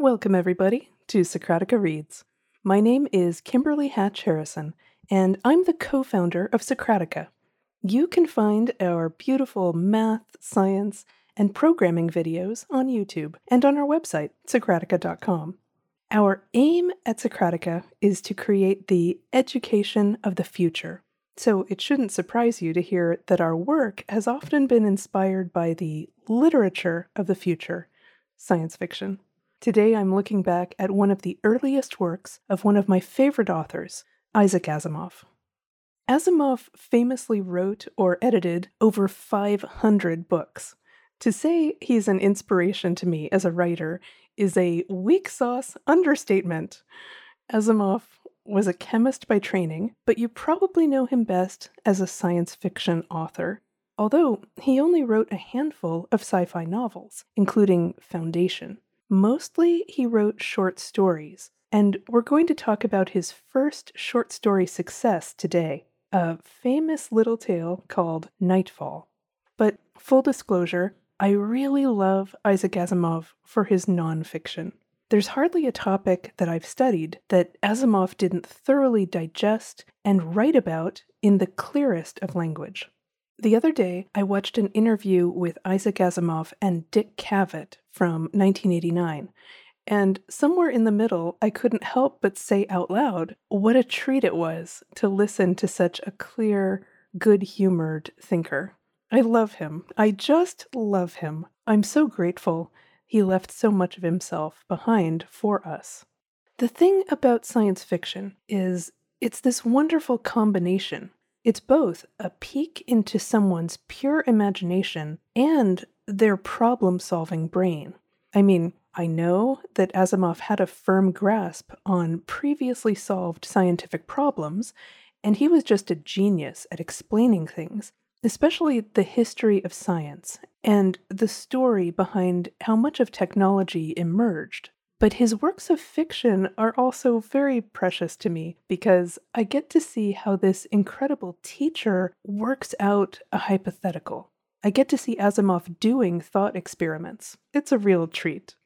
Welcome, everybody, to Socratica Reads. My name is Kimberly Hatch Harrison, and I'm the co founder of Socratica. You can find our beautiful math, science, and programming videos on YouTube and on our website, Socratica.com. Our aim at Socratica is to create the education of the future. So it shouldn't surprise you to hear that our work has often been inspired by the literature of the future, science fiction. Today I'm looking back at one of the earliest works of one of my favorite authors, Isaac Asimov. Asimov famously wrote or edited over 500 books. To say he's an inspiration to me as a writer is a weak sauce understatement. Asimov was a chemist by training, but you probably know him best as a science fiction author. Although he only wrote a handful of sci fi novels, including Foundation. Mostly he wrote short stories, and we're going to talk about his first short story success today a famous little tale called Nightfall. But full disclosure, I really love Isaac Asimov for his nonfiction. There's hardly a topic that I've studied that Asimov didn't thoroughly digest and write about in the clearest of language. The other day, I watched an interview with Isaac Asimov and Dick Cavett from 1989, and somewhere in the middle, I couldn't help but say out loud what a treat it was to listen to such a clear, good humored thinker. I love him. I just love him. I'm so grateful he left so much of himself behind for us. The thing about science fiction is it's this wonderful combination. It's both a peek into someone's pure imagination and their problem solving brain. I mean, I know that Asimov had a firm grasp on previously solved scientific problems, and he was just a genius at explaining things especially the history of science and the story behind how much of technology emerged. But his works of fiction are also very precious to me because I get to see how this incredible teacher works out a hypothetical. I get to see Asimov doing thought experiments. It's a real treat.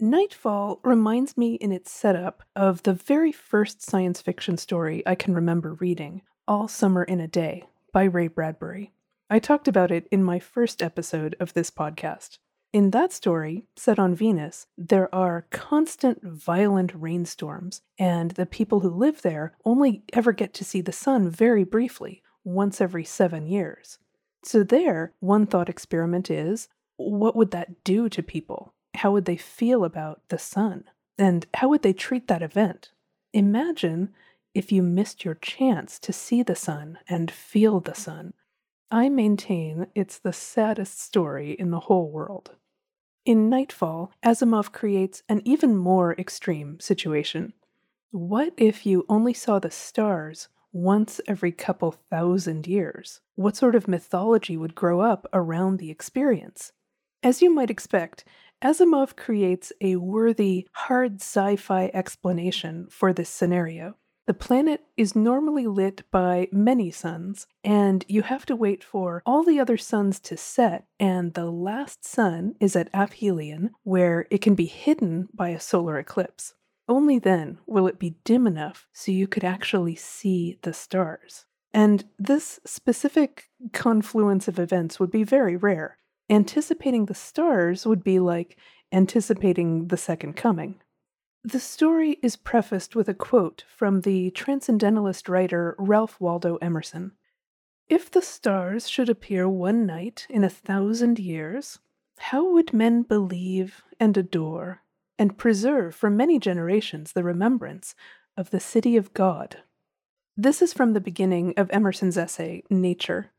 Nightfall reminds me in its setup of the very first science fiction story I can remember reading, All Summer in a Day, by Ray Bradbury. I talked about it in my first episode of this podcast. In that story, set on Venus, there are constant violent rainstorms, and the people who live there only ever get to see the sun very briefly, once every seven years. So, there, one thought experiment is what would that do to people? How would they feel about the sun? And how would they treat that event? Imagine if you missed your chance to see the sun and feel the sun. I maintain it's the saddest story in the whole world. In Nightfall, Asimov creates an even more extreme situation. What if you only saw the stars once every couple thousand years? What sort of mythology would grow up around the experience? As you might expect, Asimov creates a worthy, hard sci fi explanation for this scenario. The planet is normally lit by many suns, and you have to wait for all the other suns to set, and the last sun is at aphelion, where it can be hidden by a solar eclipse. Only then will it be dim enough so you could actually see the stars. And this specific confluence of events would be very rare. Anticipating the stars would be like anticipating the second coming. The story is prefaced with a quote from the transcendentalist writer Ralph Waldo Emerson If the stars should appear one night in a thousand years, how would men believe and adore and preserve for many generations the remembrance of the city of God? This is from the beginning of Emerson's essay, Nature.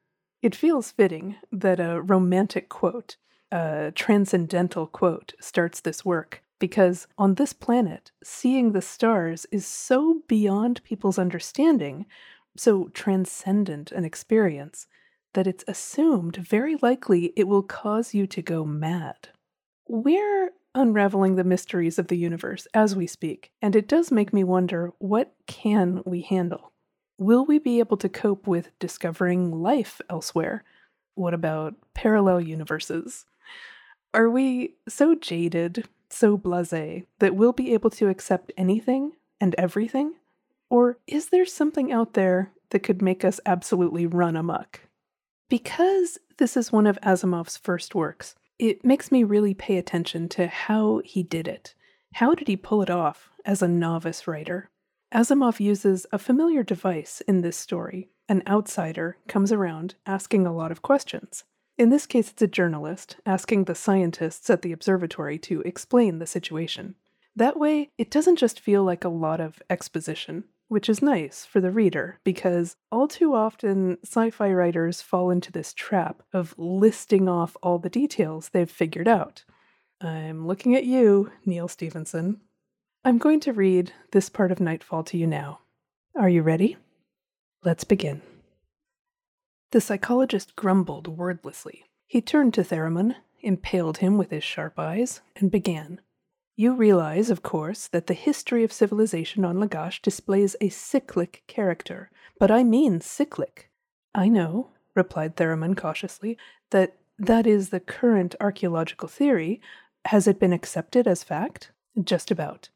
It feels fitting that a romantic quote, a transcendental quote, starts this work because on this planet, seeing the stars is so beyond people's understanding, so transcendent an experience, that it's assumed very likely it will cause you to go mad. We're unraveling the mysteries of the universe as we speak, and it does make me wonder what can we handle? Will we be able to cope with discovering life elsewhere? What about parallel universes? Are we so jaded so blase that we'll be able to accept anything and everything? Or is there something out there that could make us absolutely run amok? Because this is one of Asimov's first works, it makes me really pay attention to how he did it. How did he pull it off as a novice writer? Asimov uses a familiar device in this story. An outsider comes around asking a lot of questions. In this case, it's a journalist asking the scientists at the observatory to explain the situation. That way, it doesn't just feel like a lot of exposition, which is nice for the reader because all too often sci fi writers fall into this trap of listing off all the details they've figured out. I'm looking at you, Neal Stephenson. I'm going to read this part of Nightfall to you now. Are you ready? Let's begin. The psychologist grumbled wordlessly. He turned to Theremon, impaled him with his sharp eyes, and began. You realize, of course, that the history of civilization on Lagash displays a cyclic character, but I mean cyclic. I know, replied Theremon cautiously, that that is the current archaeological theory. Has it been accepted as fact? Just about.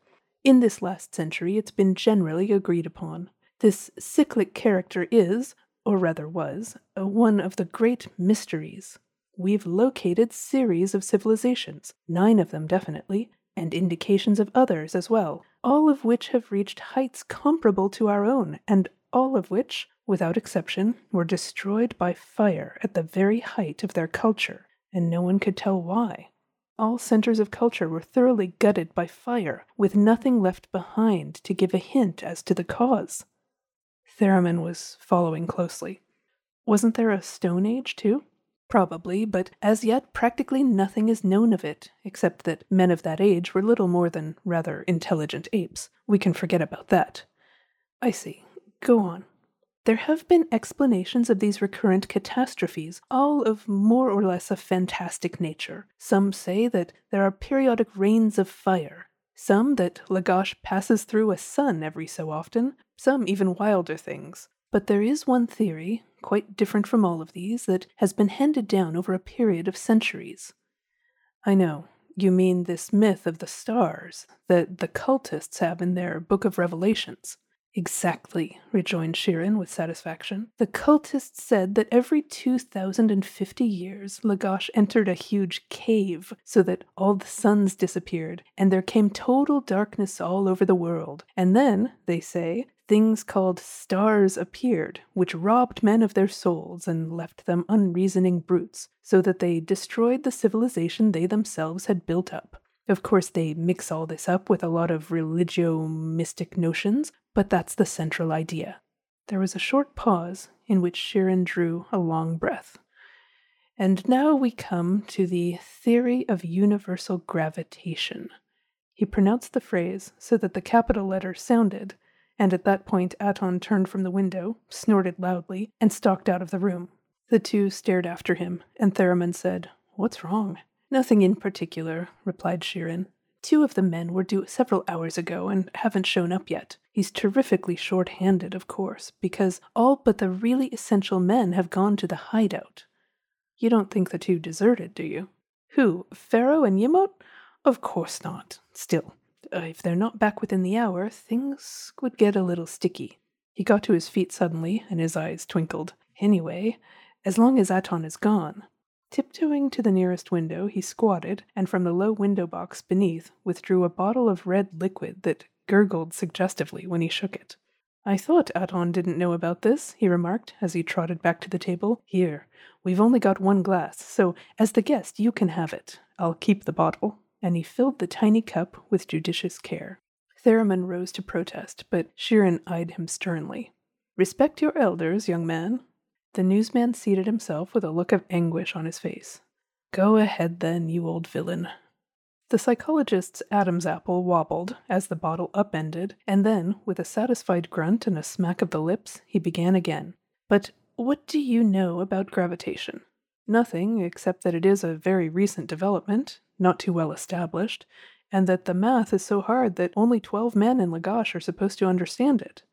In this last century, it's been generally agreed upon. This cyclic character is, or rather was, uh, one of the great mysteries. We've located series of civilizations, nine of them definitely, and indications of others as well, all of which have reached heights comparable to our own, and all of which, without exception, were destroyed by fire at the very height of their culture, and no one could tell why. All centers of culture were thoroughly gutted by fire, with nothing left behind to give a hint as to the cause. Theremon was following closely. Wasn't there a Stone Age, too? Probably, but as yet practically nothing is known of it, except that men of that age were little more than rather intelligent apes. We can forget about that. I see. Go on. There have been explanations of these recurrent catastrophes, all of more or less a fantastic nature. Some say that there are periodic rains of fire, some that Lagash passes through a sun every so often, some even wilder things. But there is one theory, quite different from all of these, that has been handed down over a period of centuries. I know, you mean this myth of the stars that the cultists have in their Book of Revelations. Exactly, rejoined Sheerin with satisfaction. The cultists said that every 2,050 years Lagash entered a huge cave so that all the suns disappeared and there came total darkness all over the world. And then, they say, things called stars appeared, which robbed men of their souls and left them unreasoning brutes, so that they destroyed the civilization they themselves had built up. Of course, they mix all this up with a lot of religio mystic notions, but that's the central idea. There was a short pause in which Sheerin drew a long breath. And now we come to the theory of universal gravitation. He pronounced the phrase so that the capital letter sounded, and at that point Aton turned from the window, snorted loudly, and stalked out of the room. The two stared after him, and Theremon said, What's wrong? Nothing in particular, replied Sheerin. Two of the men were due several hours ago and haven't shown up yet. He's terrifically short handed, of course, because all but the really essential men have gone to the hideout. You don't think the two deserted, do you? Who, Faro and Yimot? Of course not. Still, uh, if they're not back within the hour, things would get a little sticky. He got to his feet suddenly, and his eyes twinkled. Anyway, as long as Aton is gone, Tiptoeing to the nearest window, he squatted, and from the low window box beneath withdrew a bottle of red liquid that gurgled suggestively when he shook it. I thought Aton didn't know about this, he remarked as he trotted back to the table. Here, we've only got one glass, so as the guest, you can have it. I'll keep the bottle. And he filled the tiny cup with judicious care. Theremon rose to protest, but Sheerin eyed him sternly. Respect your elders, young man. The newsman seated himself with a look of anguish on his face. Go ahead, then, you old villain. The psychologist's Adam's apple wobbled as the bottle upended, and then, with a satisfied grunt and a smack of the lips, he began again. But what do you know about gravitation? Nothing, except that it is a very recent development, not too well established, and that the math is so hard that only twelve men in Lagash are supposed to understand it.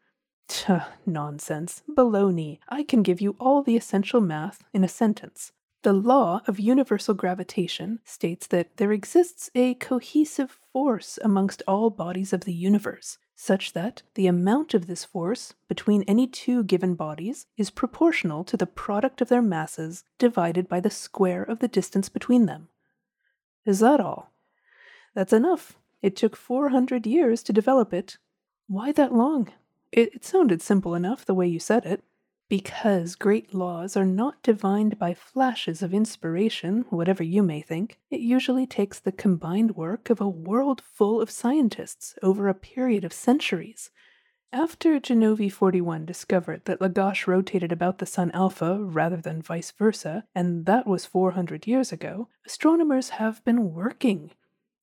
Tuh, nonsense. Baloney. I can give you all the essential math in a sentence. The law of universal gravitation states that there exists a cohesive force amongst all bodies of the universe, such that the amount of this force between any two given bodies is proportional to the product of their masses divided by the square of the distance between them. Is that all? That's enough. It took 400 years to develop it. Why that long? It, it sounded simple enough the way you said it. Because great laws are not divined by flashes of inspiration, whatever you may think, it usually takes the combined work of a world full of scientists over a period of centuries. After Genovi 41 discovered that Lagash rotated about the sun Alpha rather than vice versa, and that was 400 years ago, astronomers have been working.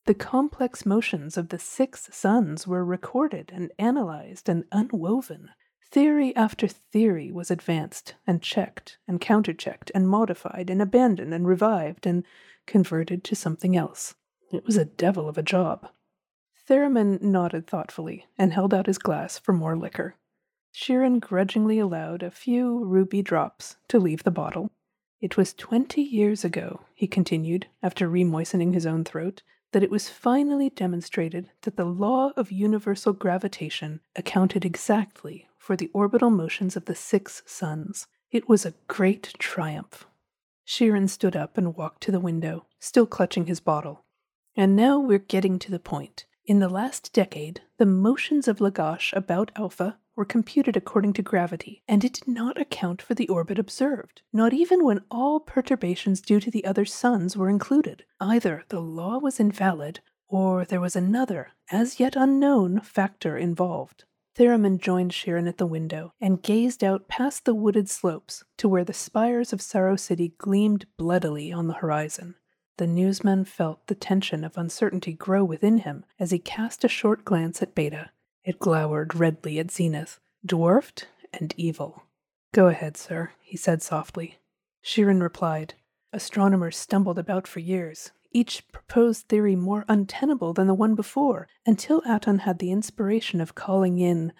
The complex motions of the six suns were recorded and analyzed and unwoven. Theory after theory was advanced and checked and counterchecked and modified and abandoned and revived and converted to something else. It was a devil of a job. Theremon nodded thoughtfully and held out his glass for more liquor. Sheerin grudgingly allowed a few ruby drops to leave the bottle. It was twenty years ago, he continued, after remoistening his own throat, that it was finally demonstrated that the law of universal gravitation accounted exactly for the orbital motions of the six suns. It was a great triumph. Sheerin stood up and walked to the window, still clutching his bottle. And now we're getting to the point. In the last decade, the motions of Lagash about Alpha were computed according to gravity, and it did not account for the orbit observed, not even when all perturbations due to the other suns were included. Either the law was invalid, or there was another, as yet unknown, factor involved. Theremon joined Sheerin at the window and gazed out past the wooded slopes to where the spires of Saro City gleamed bloodily on the horizon. The newsman felt the tension of uncertainty grow within him as he cast a short glance at Beta. It glowered redly at Zenith, dwarfed and evil. Go ahead, sir, he said softly. Sheerin replied, Astronomers stumbled about for years, each proposed theory more untenable than the one before, until Aton had the inspiration of calling in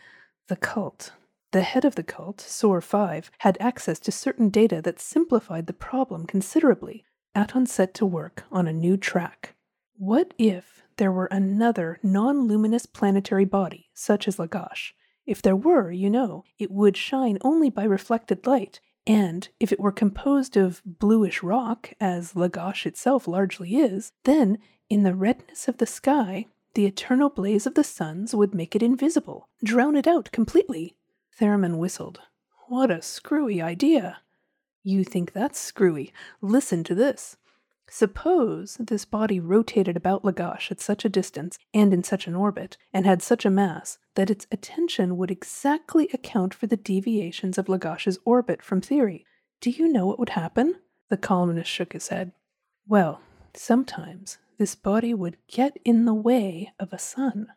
the cult. The head of the cult, Sor 5, had access to certain data that simplified the problem considerably. Aton set to work on a new track. What if there were another non luminous planetary body, such as Lagash? If there were, you know, it would shine only by reflected light, and if it were composed of bluish rock, as Lagash itself largely is, then in the redness of the sky, the eternal blaze of the suns would make it invisible, drown it out completely. Theremon whistled. What a screwy idea! You think that's screwy? Listen to this. Suppose this body rotated about Lagash at such a distance and in such an orbit, and had such a mass that its attention would exactly account for the deviations of Lagash's orbit from theory. Do you know what would happen? The columnist shook his head. Well, sometimes this body would get in the way of a sun.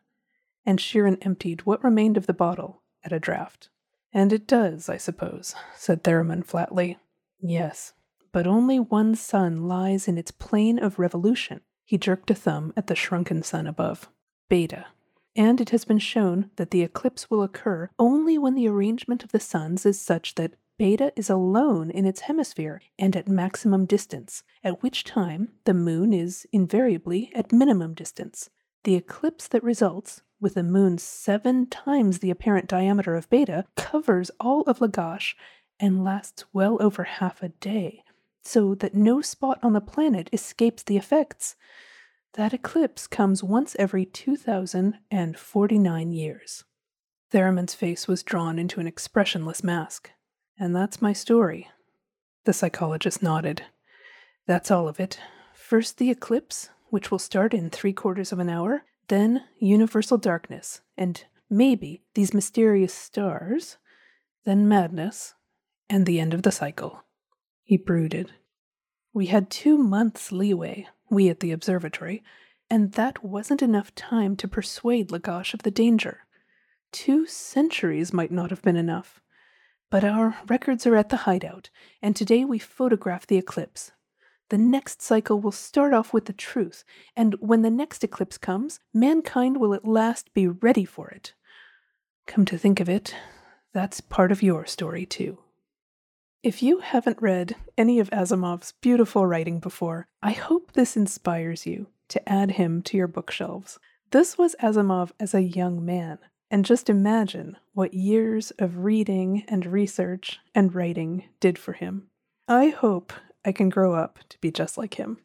And Sheerin emptied what remained of the bottle at a draught. And it does, I suppose, said Theremon flatly. Yes, but only one sun lies in its plane of revolution. He jerked a thumb at the shrunken sun above. Beta. And it has been shown that the eclipse will occur only when the arrangement of the suns is such that Beta is alone in its hemisphere and at maximum distance, at which time the moon is invariably at minimum distance. The eclipse that results, with the moon seven times the apparent diameter of Beta, covers all of Lagash and lasts well over half a day, so that no spot on the planet escapes the effects. That eclipse comes once every 2,049 years. Theremon's face was drawn into an expressionless mask. And that's my story. The psychologist nodded. That's all of it. First the eclipse, which will start in three quarters of an hour, then universal darkness, and maybe these mysterious stars, then madness, and the end of the cycle. He brooded. We had two months' leeway, we at the observatory, and that wasn't enough time to persuade Lagash of the danger. Two centuries might not have been enough. But our records are at the hideout, and today we photograph the eclipse. The next cycle will start off with the truth, and when the next eclipse comes, mankind will at last be ready for it. Come to think of it, that's part of your story, too. If you haven't read any of Asimov's beautiful writing before, I hope this inspires you to add him to your bookshelves. This was Asimov as a young man, and just imagine what years of reading and research and writing did for him. I hope I can grow up to be just like him.